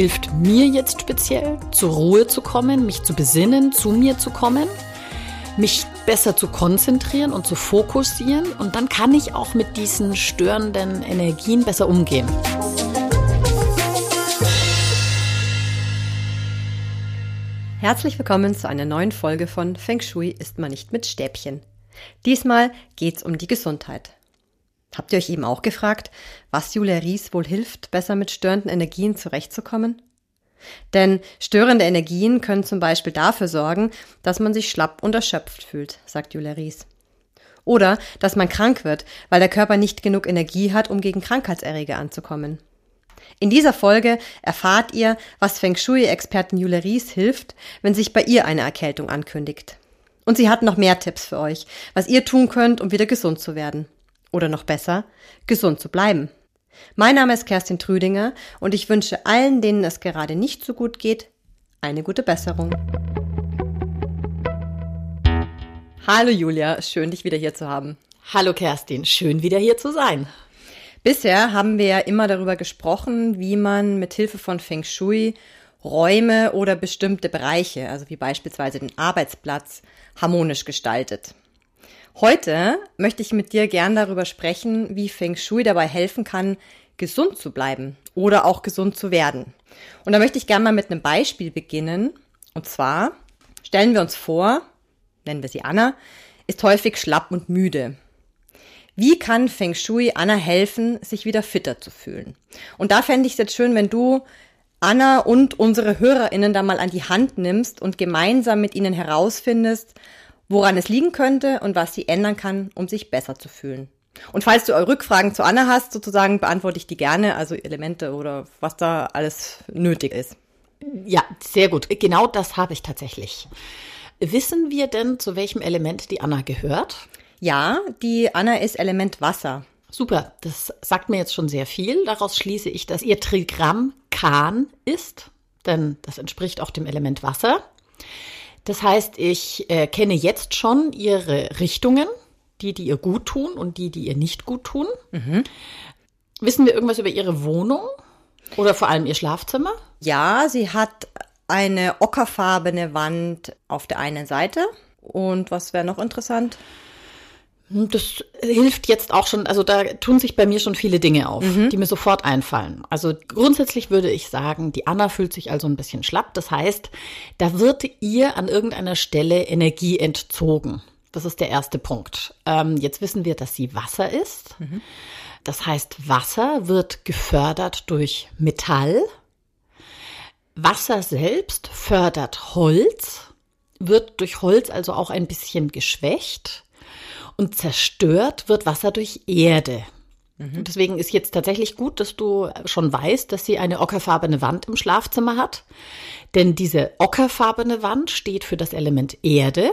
hilft mir jetzt speziell, zur Ruhe zu kommen, mich zu besinnen, zu mir zu kommen, mich besser zu konzentrieren und zu fokussieren. Und dann kann ich auch mit diesen störenden Energien besser umgehen. Herzlich willkommen zu einer neuen Folge von Feng Shui ist man nicht mit Stäbchen. Diesmal geht's um die Gesundheit. Habt ihr euch eben auch gefragt, was Julia Ries wohl hilft, besser mit störenden Energien zurechtzukommen? Denn störende Energien können zum Beispiel dafür sorgen, dass man sich schlapp und erschöpft fühlt, sagt Julia Ries. Oder dass man krank wird, weil der Körper nicht genug Energie hat, um gegen Krankheitserreger anzukommen. In dieser Folge erfahrt ihr, was Feng Shui-Experten Julia Ries hilft, wenn sich bei ihr eine Erkältung ankündigt. Und sie hat noch mehr Tipps für euch, was ihr tun könnt, um wieder gesund zu werden. Oder noch besser, gesund zu bleiben. Mein Name ist Kerstin Trüdinger und ich wünsche allen, denen es gerade nicht so gut geht, eine gute Besserung. Hallo Julia, schön dich wieder hier zu haben. Hallo Kerstin, schön wieder hier zu sein. Bisher haben wir ja immer darüber gesprochen, wie man mit Hilfe von Feng Shui Räume oder bestimmte Bereiche, also wie beispielsweise den Arbeitsplatz, harmonisch gestaltet. Heute möchte ich mit dir gern darüber sprechen, wie Feng Shui dabei helfen kann, gesund zu bleiben oder auch gesund zu werden. Und da möchte ich gern mal mit einem Beispiel beginnen. Und zwar stellen wir uns vor, nennen wir sie Anna, ist häufig schlapp und müde. Wie kann Feng Shui Anna helfen, sich wieder fitter zu fühlen? Und da fände ich es jetzt schön, wenn du Anna und unsere HörerInnen da mal an die Hand nimmst und gemeinsam mit ihnen herausfindest, woran es liegen könnte und was sie ändern kann, um sich besser zu fühlen. Und falls du Rückfragen zu Anna hast, sozusagen, beantworte ich die gerne, also Elemente oder was da alles nötig ist. Ja, sehr gut. Genau das habe ich tatsächlich. Wissen wir denn, zu welchem Element die Anna gehört? Ja, die Anna ist Element Wasser. Super, das sagt mir jetzt schon sehr viel. Daraus schließe ich, dass ihr Trigramm Kahn ist, denn das entspricht auch dem Element Wasser. Das heißt, ich äh, kenne jetzt schon ihre Richtungen, die, die ihr gut tun und die, die ihr nicht gut tun. Mhm. Wissen wir irgendwas über ihre Wohnung oder vor allem ihr Schlafzimmer? Ja, sie hat eine ockerfarbene Wand auf der einen Seite. Und was wäre noch interessant? Hm, das hilft jetzt auch schon, also da tun sich bei mir schon viele Dinge auf, mhm. die mir sofort einfallen. Also grundsätzlich würde ich sagen, die Anna fühlt sich also ein bisschen schlapp. Das heißt, da wird ihr an irgendeiner Stelle Energie entzogen. Das ist der erste Punkt. Ähm, jetzt wissen wir, dass sie Wasser ist. Mhm. Das heißt, Wasser wird gefördert durch Metall. Wasser selbst fördert Holz, wird durch Holz also auch ein bisschen geschwächt. Und zerstört wird Wasser durch Erde. Mhm. Deswegen ist jetzt tatsächlich gut, dass du schon weißt, dass sie eine ockerfarbene Wand im Schlafzimmer hat. Denn diese ockerfarbene Wand steht für das Element Erde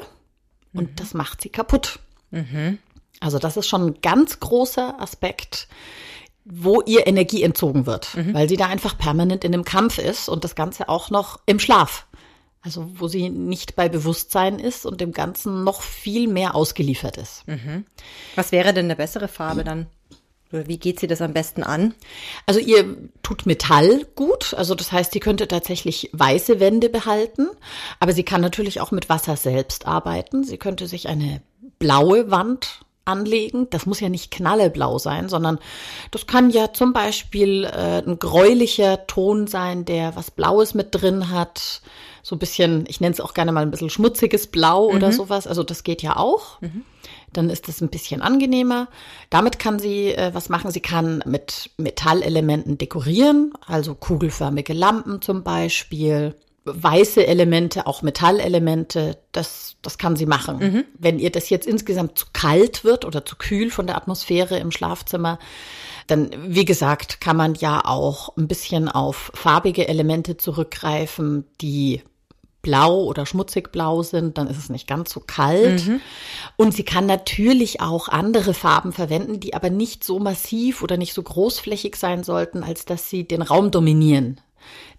und mhm. das macht sie kaputt. Mhm. Also das ist schon ein ganz großer Aspekt, wo ihr Energie entzogen wird, mhm. weil sie da einfach permanent in einem Kampf ist und das Ganze auch noch im Schlaf. Also wo sie nicht bei Bewusstsein ist und dem Ganzen noch viel mehr ausgeliefert ist. Mhm. Was wäre denn eine bessere Farbe dann? Wie geht sie das am besten an? Also ihr tut Metall gut, also das heißt, sie könnte tatsächlich weiße Wände behalten, aber sie kann natürlich auch mit Wasser selbst arbeiten. Sie könnte sich eine blaue Wand anlegen. Das muss ja nicht knalleblau sein, sondern das kann ja zum Beispiel äh, ein gräulicher Ton sein, der was Blaues mit drin hat so ein bisschen, ich nenne es auch gerne mal ein bisschen schmutziges Blau mhm. oder sowas. Also das geht ja auch. Mhm. Dann ist es ein bisschen angenehmer. Damit kann sie äh, was machen. Sie kann mit Metallelementen dekorieren, also kugelförmige Lampen zum Beispiel weiße Elemente, auch Metallelemente, das, das kann sie machen. Mhm. Wenn ihr das jetzt insgesamt zu kalt wird oder zu kühl von der Atmosphäre im Schlafzimmer, dann, wie gesagt, kann man ja auch ein bisschen auf farbige Elemente zurückgreifen, die blau oder schmutzig blau sind, dann ist es nicht ganz so kalt. Mhm. Und sie kann natürlich auch andere Farben verwenden, die aber nicht so massiv oder nicht so großflächig sein sollten, als dass sie den Raum dominieren.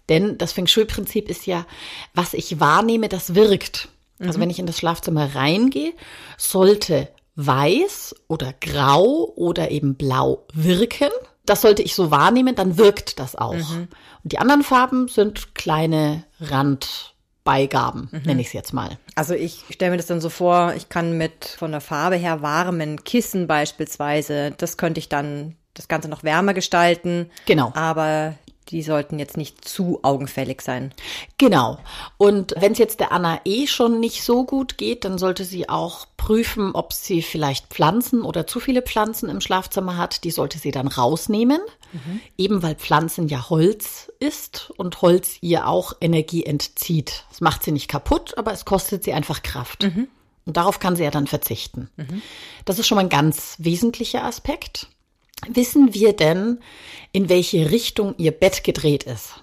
Denn das Feng Shui-Prinzip ist ja, was ich wahrnehme, das wirkt. Also mhm. wenn ich in das Schlafzimmer reingehe, sollte weiß oder grau oder eben blau wirken das sollte ich so wahrnehmen, dann wirkt das auch. Und die anderen Farben sind kleine Randbeigaben, nenne ich es jetzt mal. Also ich stelle mir das dann so vor, ich kann mit von der Farbe her warmen Kissen beispielsweise, das könnte ich dann das Ganze noch wärmer gestalten. Genau. Aber die sollten jetzt nicht zu augenfällig sein. Genau. Und wenn es jetzt der Anna eh schon nicht so gut geht, dann sollte sie auch prüfen, ob sie vielleicht Pflanzen oder zu viele Pflanzen im Schlafzimmer hat. Die sollte sie dann rausnehmen, eben weil Pflanzen ja Holz ist und Holz ihr auch Energie entzieht. Das macht sie nicht kaputt, aber es kostet sie einfach Kraft. Und darauf kann sie ja dann verzichten. Das ist schon mal ein ganz wesentlicher Aspekt. Wissen wir denn, in welche Richtung ihr Bett gedreht ist?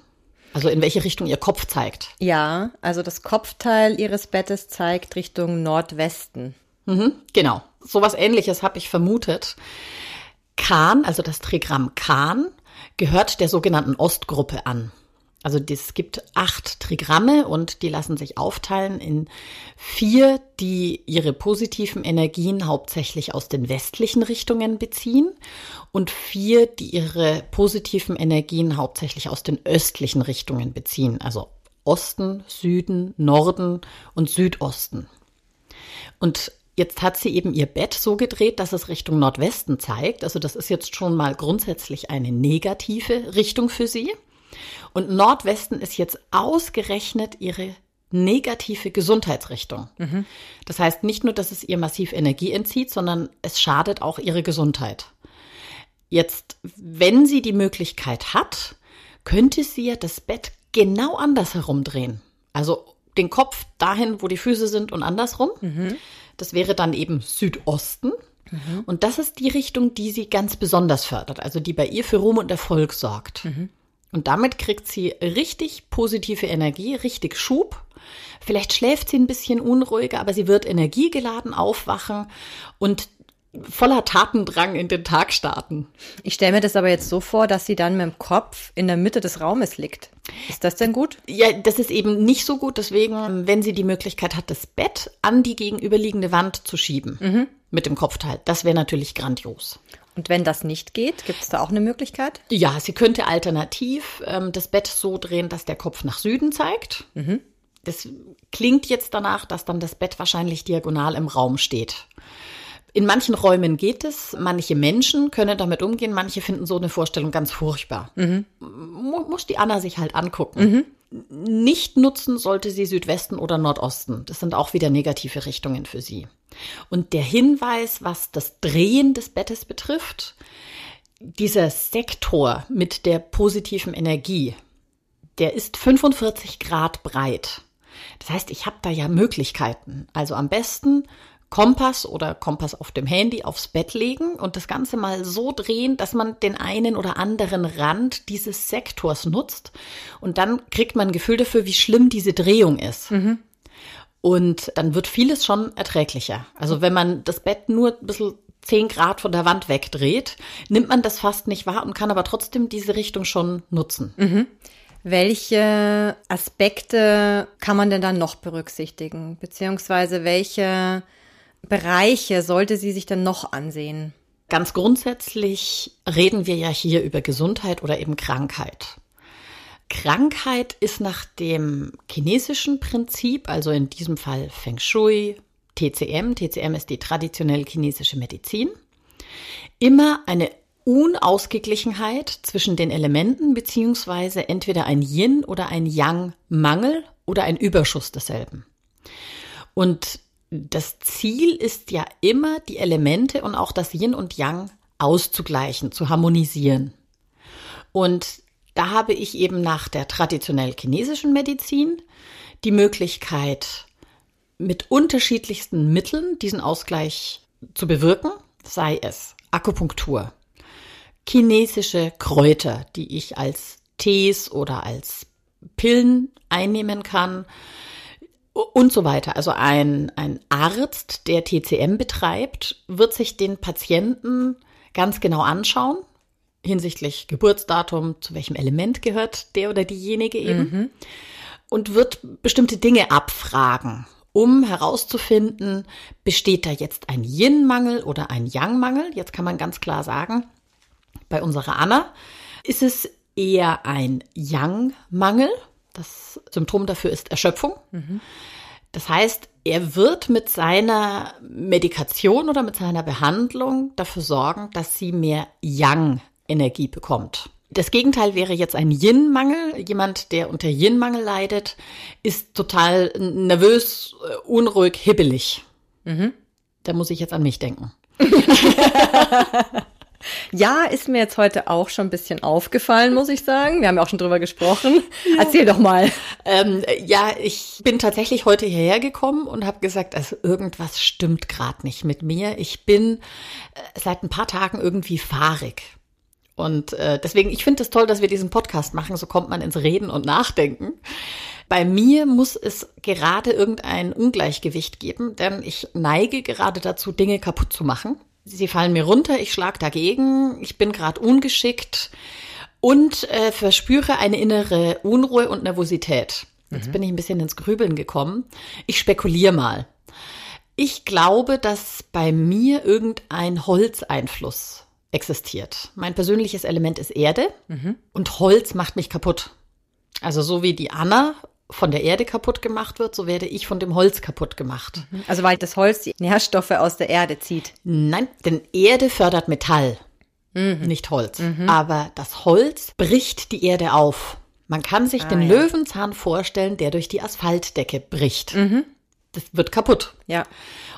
Also in welche Richtung ihr Kopf zeigt? Ja, also das Kopfteil ihres Bettes zeigt Richtung Nordwesten. Mhm, genau. Sowas ähnliches habe ich vermutet. Kahn, also das Trigramm Kahn, gehört der sogenannten Ostgruppe an. Also es gibt acht Trigramme und die lassen sich aufteilen in vier, die ihre positiven Energien hauptsächlich aus den westlichen Richtungen beziehen und vier, die ihre positiven Energien hauptsächlich aus den östlichen Richtungen beziehen. Also Osten, Süden, Norden und Südosten. Und jetzt hat sie eben ihr Bett so gedreht, dass es Richtung Nordwesten zeigt. Also das ist jetzt schon mal grundsätzlich eine negative Richtung für sie. Und Nordwesten ist jetzt ausgerechnet ihre negative Gesundheitsrichtung. Das heißt nicht nur, dass es ihr massiv Energie entzieht, sondern es schadet auch ihre Gesundheit. Jetzt, wenn sie die Möglichkeit hat, könnte sie ja das Bett genau anders herumdrehen. Also den Kopf dahin, wo die Füße sind und andersrum. Das wäre dann eben Südosten. Und das ist die Richtung, die sie ganz besonders fördert, also die bei ihr für Ruhm und Erfolg sorgt. Und damit kriegt sie richtig positive Energie, richtig Schub. Vielleicht schläft sie ein bisschen unruhiger, aber sie wird energiegeladen aufwachen und voller Tatendrang in den Tag starten. Ich stelle mir das aber jetzt so vor, dass sie dann mit dem Kopf in der Mitte des Raumes liegt. Ist das denn gut? Ja, das ist eben nicht so gut. Deswegen, wenn sie die Möglichkeit hat, das Bett an die gegenüberliegende Wand zu schieben mit dem Kopfteil, das wäre natürlich grandios. Und wenn das nicht geht, gibt es da auch eine Möglichkeit? Ja, sie könnte alternativ ähm, das Bett so drehen, dass der Kopf nach Süden zeigt. Das klingt jetzt danach, dass dann das Bett wahrscheinlich diagonal im Raum steht. In manchen Räumen geht es, manche Menschen können damit umgehen, manche finden so eine Vorstellung ganz furchtbar. Mu- Muss die Anna sich halt angucken. Nicht nutzen sollte sie Südwesten oder Nordosten. Das sind auch wieder negative Richtungen für sie. Und der Hinweis, was das Drehen des Bettes betrifft, dieser Sektor mit der positiven Energie, der ist 45 Grad breit. Das heißt, ich habe da ja Möglichkeiten. Also am besten Kompass oder Kompass auf dem Handy aufs Bett legen und das Ganze mal so drehen, dass man den einen oder anderen Rand dieses Sektors nutzt. Und dann kriegt man ein Gefühl dafür, wie schlimm diese Drehung ist. Und dann wird vieles schon erträglicher. Also wenn man das Bett nur ein bisschen 10 Grad von der Wand wegdreht, nimmt man das fast nicht wahr und kann aber trotzdem diese Richtung schon nutzen. Welche Aspekte kann man denn dann noch berücksichtigen? Beziehungsweise welche Bereiche sollte sie sich dann noch ansehen? Ganz grundsätzlich reden wir ja hier über Gesundheit oder eben Krankheit. Krankheit ist nach dem chinesischen Prinzip, also in diesem Fall Feng Shui, TCM, TCM ist die traditionell chinesische Medizin, immer eine Unausgeglichenheit zwischen den Elementen beziehungsweise entweder ein Yin oder ein Yang Mangel oder ein Überschuss desselben. Und das Ziel ist ja immer, die Elemente und auch das Yin und Yang auszugleichen, zu harmonisieren. Und da habe ich eben nach der traditionell chinesischen Medizin die Möglichkeit, mit unterschiedlichsten Mitteln diesen Ausgleich zu bewirken, sei es Akupunktur, chinesische Kräuter, die ich als Tees oder als Pillen einnehmen kann und so weiter. Also ein, ein Arzt, der TCM betreibt, wird sich den Patienten ganz genau anschauen hinsichtlich Geburtsdatum, zu welchem Element gehört der oder diejenige eben und wird bestimmte Dinge abfragen, um herauszufinden, besteht da jetzt ein Yin-Mangel oder ein Yang-Mangel. Jetzt kann man ganz klar sagen, Bei unserer Anna ist es eher ein Yang-Mangel. Das Symptom dafür ist Erschöpfung. Das heißt, er wird mit seiner Medikation oder mit seiner Behandlung dafür sorgen, dass sie mehr Yang-Energie bekommt. Das Gegenteil wäre jetzt ein Yin-Mangel. Jemand, der unter Yin-Mangel leidet, ist total nervös, äh, unruhig, hibbelig. Da muss ich jetzt an mich denken. Ja, ist mir jetzt heute auch schon ein bisschen aufgefallen, muss ich sagen. Wir haben ja auch schon drüber gesprochen. Erzähl doch mal. Ähm, ja, ich bin tatsächlich heute hierher gekommen und habe gesagt, also irgendwas stimmt gerade nicht mit mir. Ich bin äh, seit ein paar Tagen irgendwie fahrig. Und äh, deswegen, ich finde es toll, dass wir diesen Podcast machen. So kommt man ins Reden und Nachdenken. Bei mir muss es gerade irgendein Ungleichgewicht geben, denn ich neige gerade dazu, Dinge kaputt zu machen. Sie fallen mir runter, ich schlag dagegen, ich bin gerade ungeschickt und äh, verspüre eine innere Unruhe und Nervosität. Jetzt bin ich ein bisschen ins Grübeln gekommen. Ich spekuliere mal. Ich glaube, dass bei mir irgendein Holzeinfluss existiert. Mein persönliches Element ist Erde und Holz macht mich kaputt. Also so wie die Anna von der Erde kaputt gemacht wird, so werde ich von dem Holz kaputt gemacht. Also weil das Holz die Nährstoffe aus der Erde zieht. Nein, denn Erde fördert Metall, nicht Holz. Aber das Holz bricht die Erde auf. Man kann sich den ja. Löwenzahn vorstellen, der durch die Asphaltdecke bricht. Das wird kaputt. Ja.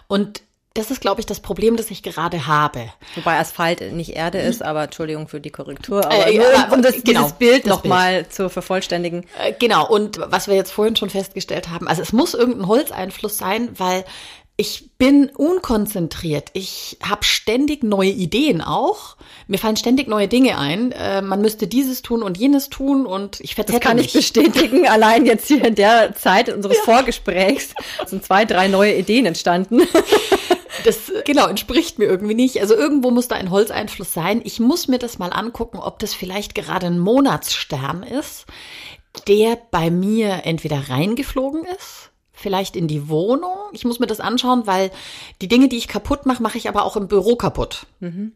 Und das ist, glaube ich, das Problem, das ich gerade habe. Wobei Asphalt nicht Erde ist, aber Entschuldigung für die Korrektur. Aber Äh, ja, um das, genau, dieses Bild das nochmal zu vervollständigen. Äh, Genau, und was wir jetzt vorhin schon festgestellt haben, also es muss irgendein Holzeinfluss sein, weil ich bin unkonzentriert. Ich habe ständig neue Ideen auch. Mir fallen ständig neue Dinge ein. Äh, man müsste dieses tun und jenes tun und ich Das verzettel kann ich bestätigen. Allein jetzt hier in der Zeit unseres Vorgesprächs sind zwei, drei neue Ideen entstanden. Das äh, genau entspricht mir irgendwie nicht. Also irgendwo muss da ein Holzeinfluss sein. Ich muss mir das mal angucken, ob das vielleicht gerade ein Monatsstern ist, der bei mir entweder reingeflogen ist, vielleicht in die Wohnung. Ich muss mir das anschauen, weil die Dinge, die ich kaputt mache, mache ich aber auch im Büro kaputt.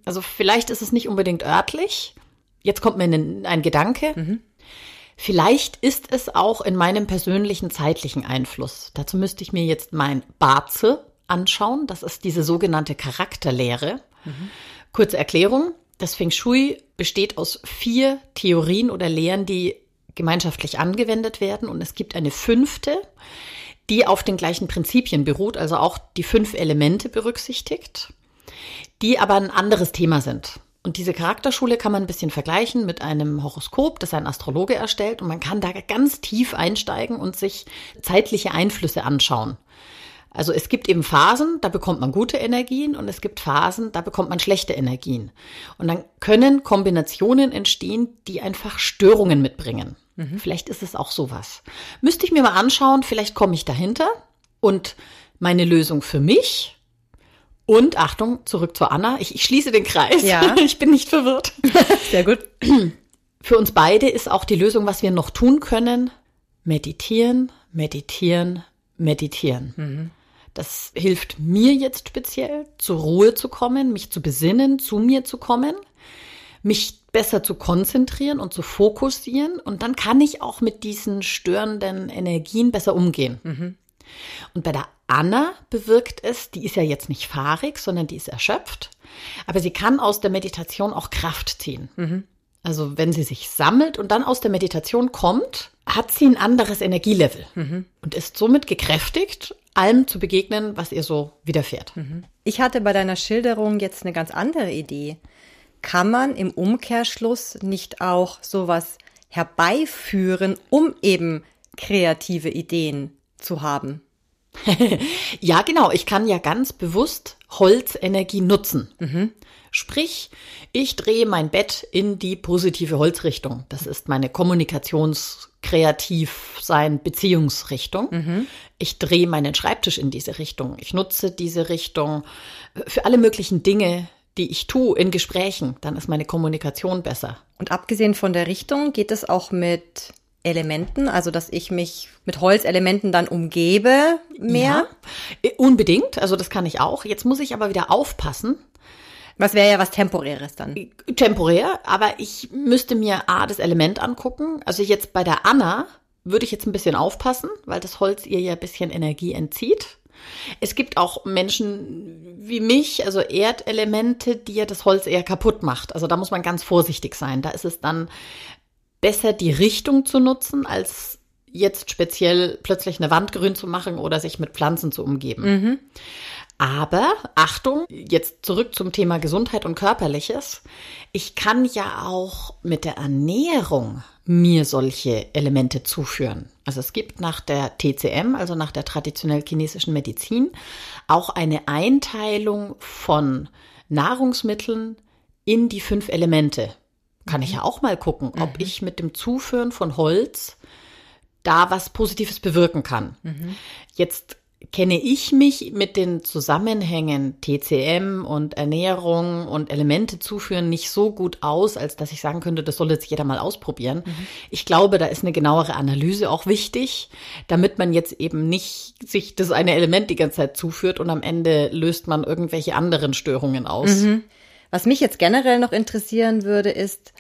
Also vielleicht ist es nicht unbedingt örtlich. Jetzt kommt mir ein, ein Gedanke. Vielleicht ist es auch in meinem persönlichen zeitlichen Einfluss. Dazu müsste ich mir jetzt mein Baze anschauen. Das ist diese sogenannte Charakterlehre. Kurze Erklärung. Das Feng Shui besteht aus vier Theorien oder Lehren, die gemeinschaftlich angewendet werden. Und es gibt eine fünfte, die auf den gleichen Prinzipien beruht, also auch die fünf Elemente berücksichtigt, die aber ein anderes Thema sind. Und diese Charakterschule kann man ein bisschen vergleichen mit einem Horoskop, das ein Astrologe erstellt. Und man kann da ganz tief einsteigen und sich zeitliche Einflüsse anschauen. Also es gibt eben Phasen, da bekommt man gute Energien und es gibt Phasen, da bekommt man schlechte Energien. Und dann können Kombinationen entstehen, die einfach Störungen mitbringen. Vielleicht ist es auch sowas. Müsste ich mir mal anschauen, vielleicht komme ich dahinter und meine Lösung für mich. Und Achtung, zurück zur Anna. Ich, ich schließe den Kreis. Ja. Ich bin nicht verwirrt. Sehr gut. Für uns beide ist auch die Lösung, was wir noch tun können, meditieren, meditieren, meditieren. Das hilft mir jetzt speziell, zur Ruhe zu kommen, mich zu besinnen, zu mir zu kommen, mich besser zu konzentrieren und zu fokussieren. Und dann kann ich auch mit diesen störenden Energien besser umgehen. Und bei der Anna bewirkt es, die ist ja jetzt nicht fahrig, sondern die ist erschöpft, aber sie kann aus der Meditation auch Kraft ziehen. Also wenn sie sich sammelt und dann aus der Meditation kommt, hat sie ein anderes Energielevel und ist somit gekräftigt, allem zu begegnen, was ihr so widerfährt. Ich hatte bei deiner Schilderung jetzt eine ganz andere Idee. Kann man im Umkehrschluss nicht auch sowas herbeiführen, um eben kreative Ideen zu haben? Ja, genau. Ich kann ja ganz bewusst Holzenergie nutzen. Sprich, ich drehe mein Bett in die positive Holzrichtung. Das ist meine Kommunikations-, kreativ sein, Beziehungsrichtung. Ich drehe meinen Schreibtisch in diese Richtung. Ich nutze diese Richtung für alle möglichen Dinge, die ich tue in Gesprächen. Dann ist meine Kommunikation besser. Und abgesehen von der Richtung geht es auch mit Elementen, also dass ich mich mit Holzelementen dann umgebe mehr. Ja, äh, unbedingt. Also das kann ich auch. Jetzt muss ich aber wieder aufpassen. Was wäre ja was Temporäres dann? Temporär, aber ich müsste mir A, das Element angucken. Also jetzt bei der Anna würde ich jetzt ein bisschen aufpassen, weil das Holz ihr ja ein bisschen Energie entzieht. Es gibt auch Menschen wie mich, also Erdelemente, die ja das Holz eher kaputt macht. Also da muss man ganz vorsichtig sein. Da ist es dann besser, die Richtung zu nutzen, als jetzt speziell plötzlich eine Wand grün zu machen oder sich mit Pflanzen zu umgeben. Mhm. Aber Achtung, jetzt zurück zum Thema Gesundheit und Körperliches. Ich kann ja auch mit der Ernährung mir solche Elemente zuführen. Also es gibt nach der TCM, also nach der traditionell chinesischen Medizin, auch eine Einteilung von Nahrungsmitteln in die fünf Elemente. Kann ich ja auch mal gucken, ob mhm. ich mit dem Zuführen von Holz da was Positives bewirken kann. Mhm. Jetzt kenne ich mich mit den Zusammenhängen TCM und Ernährung und Elemente zuführen nicht so gut aus, als dass ich sagen könnte, das soll jetzt jeder mal ausprobieren. Mhm. Ich glaube, da ist eine genauere Analyse auch wichtig, damit man jetzt eben nicht sich das eine Element die ganze Zeit zuführt und am Ende löst man irgendwelche anderen Störungen aus. Mhm. Was mich jetzt generell noch interessieren würde, ist,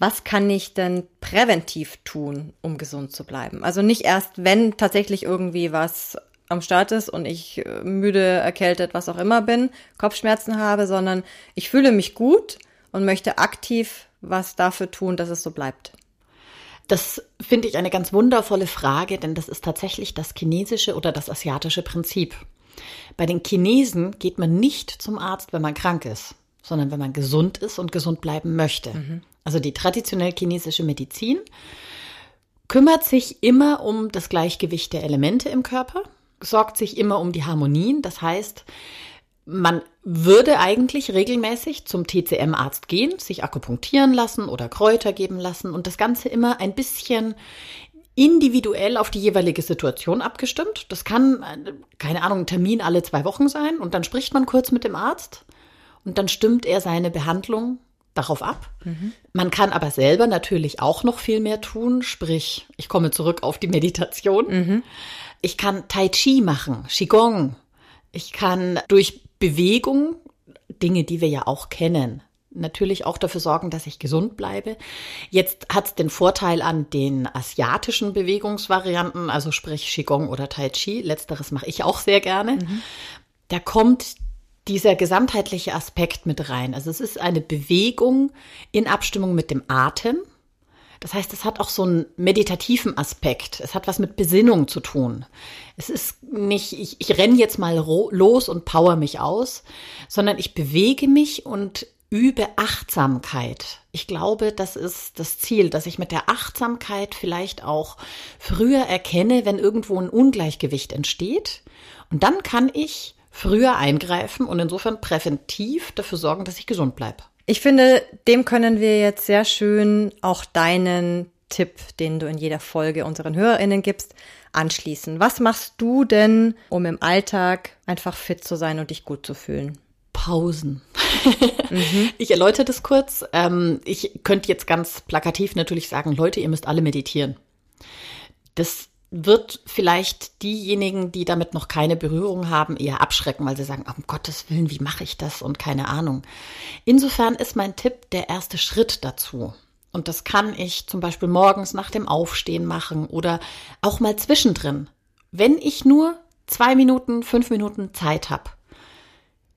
was kann ich denn präventiv tun, um gesund zu bleiben? Also nicht erst, wenn tatsächlich irgendwie was am Start ist und ich äh, müde, erkältet, was auch immer bin, Kopfschmerzen habe, sondern ich fühle mich gut und möchte aktiv was dafür tun, dass es so bleibt. Das finde ich eine ganz wundervolle Frage, denn das ist tatsächlich das chinesische oder das asiatische Prinzip. Bei den Chinesen geht man nicht zum Arzt, wenn man krank ist, sondern wenn man gesund ist und gesund bleiben möchte. Mhm. Also die traditionell chinesische Medizin kümmert sich immer um das Gleichgewicht der Elemente im Körper sorgt sich immer um die Harmonien. Das heißt, man würde eigentlich regelmäßig zum TCM-Arzt gehen, sich akupunktieren lassen oder Kräuter geben lassen und das Ganze immer ein bisschen individuell auf die jeweilige Situation abgestimmt. Das kann, keine Ahnung, ein Termin alle zwei Wochen sein und dann spricht man kurz mit dem Arzt und dann stimmt er seine Behandlung darauf ab. Mhm. Man kann aber selber natürlich auch noch viel mehr tun, sprich, ich komme zurück auf die Meditation. Mhm. Ich kann Tai Chi machen, Qigong. Ich kann durch Bewegung, Dinge, die wir ja auch kennen, natürlich auch dafür sorgen, dass ich gesund bleibe. Jetzt hat es den Vorteil an den asiatischen Bewegungsvarianten, also sprich Qigong oder Tai Chi. Letzteres mache ich auch sehr gerne. Mhm. Da kommt dieser gesamtheitliche Aspekt mit rein. Also es ist eine Bewegung in Abstimmung mit dem Atem. Das heißt, es hat auch so einen meditativen Aspekt. Es hat was mit Besinnung zu tun. Es ist nicht, ich, ich renne jetzt mal los und power mich aus, sondern ich bewege mich und übe Achtsamkeit. Ich glaube, das ist das Ziel, dass ich mit der Achtsamkeit vielleicht auch früher erkenne, wenn irgendwo ein Ungleichgewicht entsteht. Und dann kann ich früher eingreifen und insofern präventiv dafür sorgen, dass ich gesund bleibe. Ich finde, dem können wir jetzt sehr schön auch deinen Tipp, den du in jeder Folge unseren HörerInnen gibst, anschließen. Was machst du denn, um im Alltag einfach fit zu sein und dich gut zu fühlen? Pausen. mhm. Ich erläutere das kurz. Ähm, ich könnte jetzt ganz plakativ natürlich sagen, Leute, ihr müsst alle meditieren. Das wird vielleicht diejenigen, die damit noch keine Berührung haben, eher abschrecken, weil sie sagen, um Gottes Willen, wie mache ich das und keine Ahnung. Insofern ist mein Tipp der erste Schritt dazu. Und das kann ich zum Beispiel morgens nach dem Aufstehen machen oder auch mal zwischendrin. Wenn ich nur zwei Minuten, fünf Minuten Zeit habe.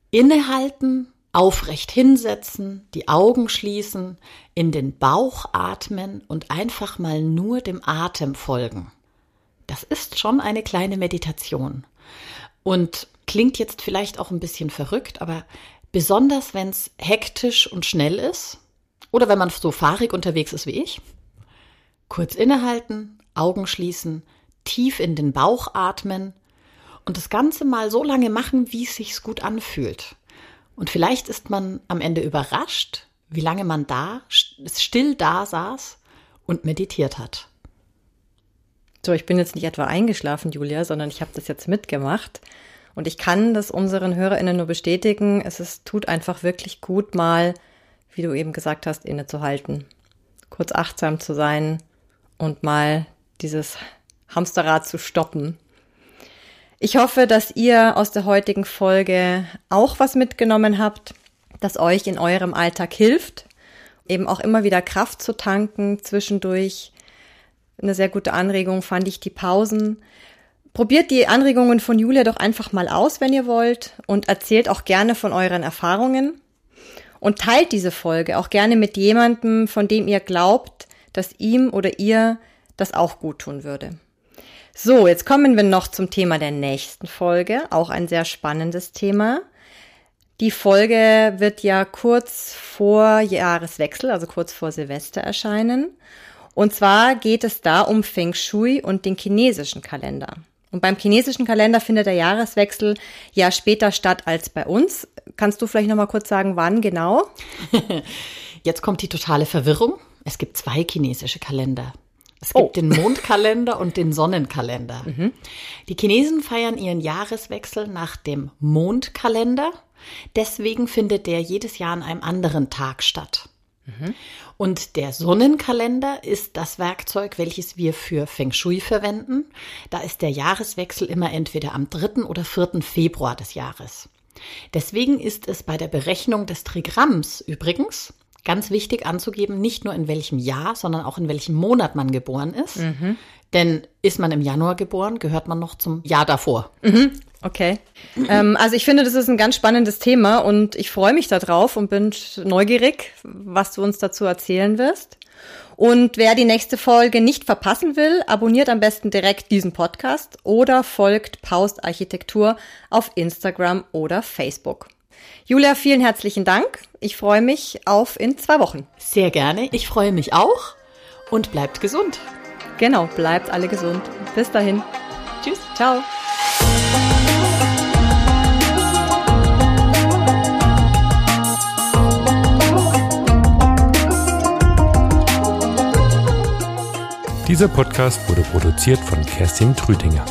Innehalten, aufrecht hinsetzen, die Augen schließen, in den Bauch atmen und einfach mal nur dem Atem folgen. Das ist schon eine kleine Meditation. Und klingt jetzt vielleicht auch ein bisschen verrückt, aber besonders wenn es hektisch und schnell ist oder wenn man so fahrig unterwegs ist wie ich, kurz innehalten, Augen schließen, tief in den Bauch atmen und das Ganze mal so lange machen, wie es sich gut anfühlt. Und vielleicht ist man am Ende überrascht, wie lange man da still da saß und meditiert hat. So, ich bin jetzt nicht etwa eingeschlafen, Julia, sondern ich habe das jetzt mitgemacht. Und ich kann das unseren HörerInnen nur bestätigen. Es ist, tut einfach wirklich gut, mal, wie du eben gesagt hast, innezuhalten. Kurz achtsam zu sein und mal dieses Hamsterrad zu stoppen. Ich hoffe, dass ihr aus der heutigen Folge auch was mitgenommen habt. das euch in eurem Alltag hilft, eben auch immer wieder Kraft zu tanken zwischendurch. Eine sehr gute Anregung fand ich die Pausen. Probiert die Anregungen von Julia doch einfach mal aus, wenn ihr wollt, und erzählt auch gerne von euren Erfahrungen. Und teilt diese Folge auch gerne mit jemandem, von dem ihr glaubt, dass ihm oder ihr das auch gut tun würde. So, jetzt kommen wir noch zum Thema der nächsten Folge, auch ein sehr spannendes Thema. Die Folge wird ja kurz vor Jahreswechsel, also kurz vor Silvester erscheinen. Und zwar geht es da um Feng Shui und den chinesischen Kalender. Und beim chinesischen Kalender findet der Jahreswechsel ja später statt als bei uns. Kannst du vielleicht noch mal kurz sagen, wann genau? Jetzt kommt die totale Verwirrung. Es gibt zwei chinesische Kalender. Es gibt oh. den Mondkalender und den Sonnenkalender. Mhm. Die Chinesen feiern ihren Jahreswechsel nach dem Mondkalender. Deswegen findet der jedes Jahr an einem anderen Tag statt. Und der Sonnenkalender ist das Werkzeug, welches wir für Feng Shui verwenden. Da ist der Jahreswechsel immer entweder am 3. oder 4. Februar des Jahres. Deswegen ist es bei der Berechnung des Trigramms übrigens ganz wichtig anzugeben, nicht nur in welchem Jahr, sondern auch in welchem Monat man geboren ist. Mhm. Denn ist man im Januar geboren, gehört man noch zum Jahr davor. Mhm. Okay. Ähm, also ich finde, das ist ein ganz spannendes Thema und ich freue mich darauf und bin neugierig, was du uns dazu erzählen wirst. Und wer die nächste Folge nicht verpassen will, abonniert am besten direkt diesen Podcast oder folgt Paust Architektur auf Instagram oder Facebook. Julia, vielen herzlichen Dank. Ich freue mich auf in zwei Wochen. Sehr gerne. Ich freue mich auch und bleibt gesund. Genau, bleibt alle gesund. Bis dahin. Tschüss. Ciao. Dieser Podcast wurde produziert von Kerstin Trüdinger.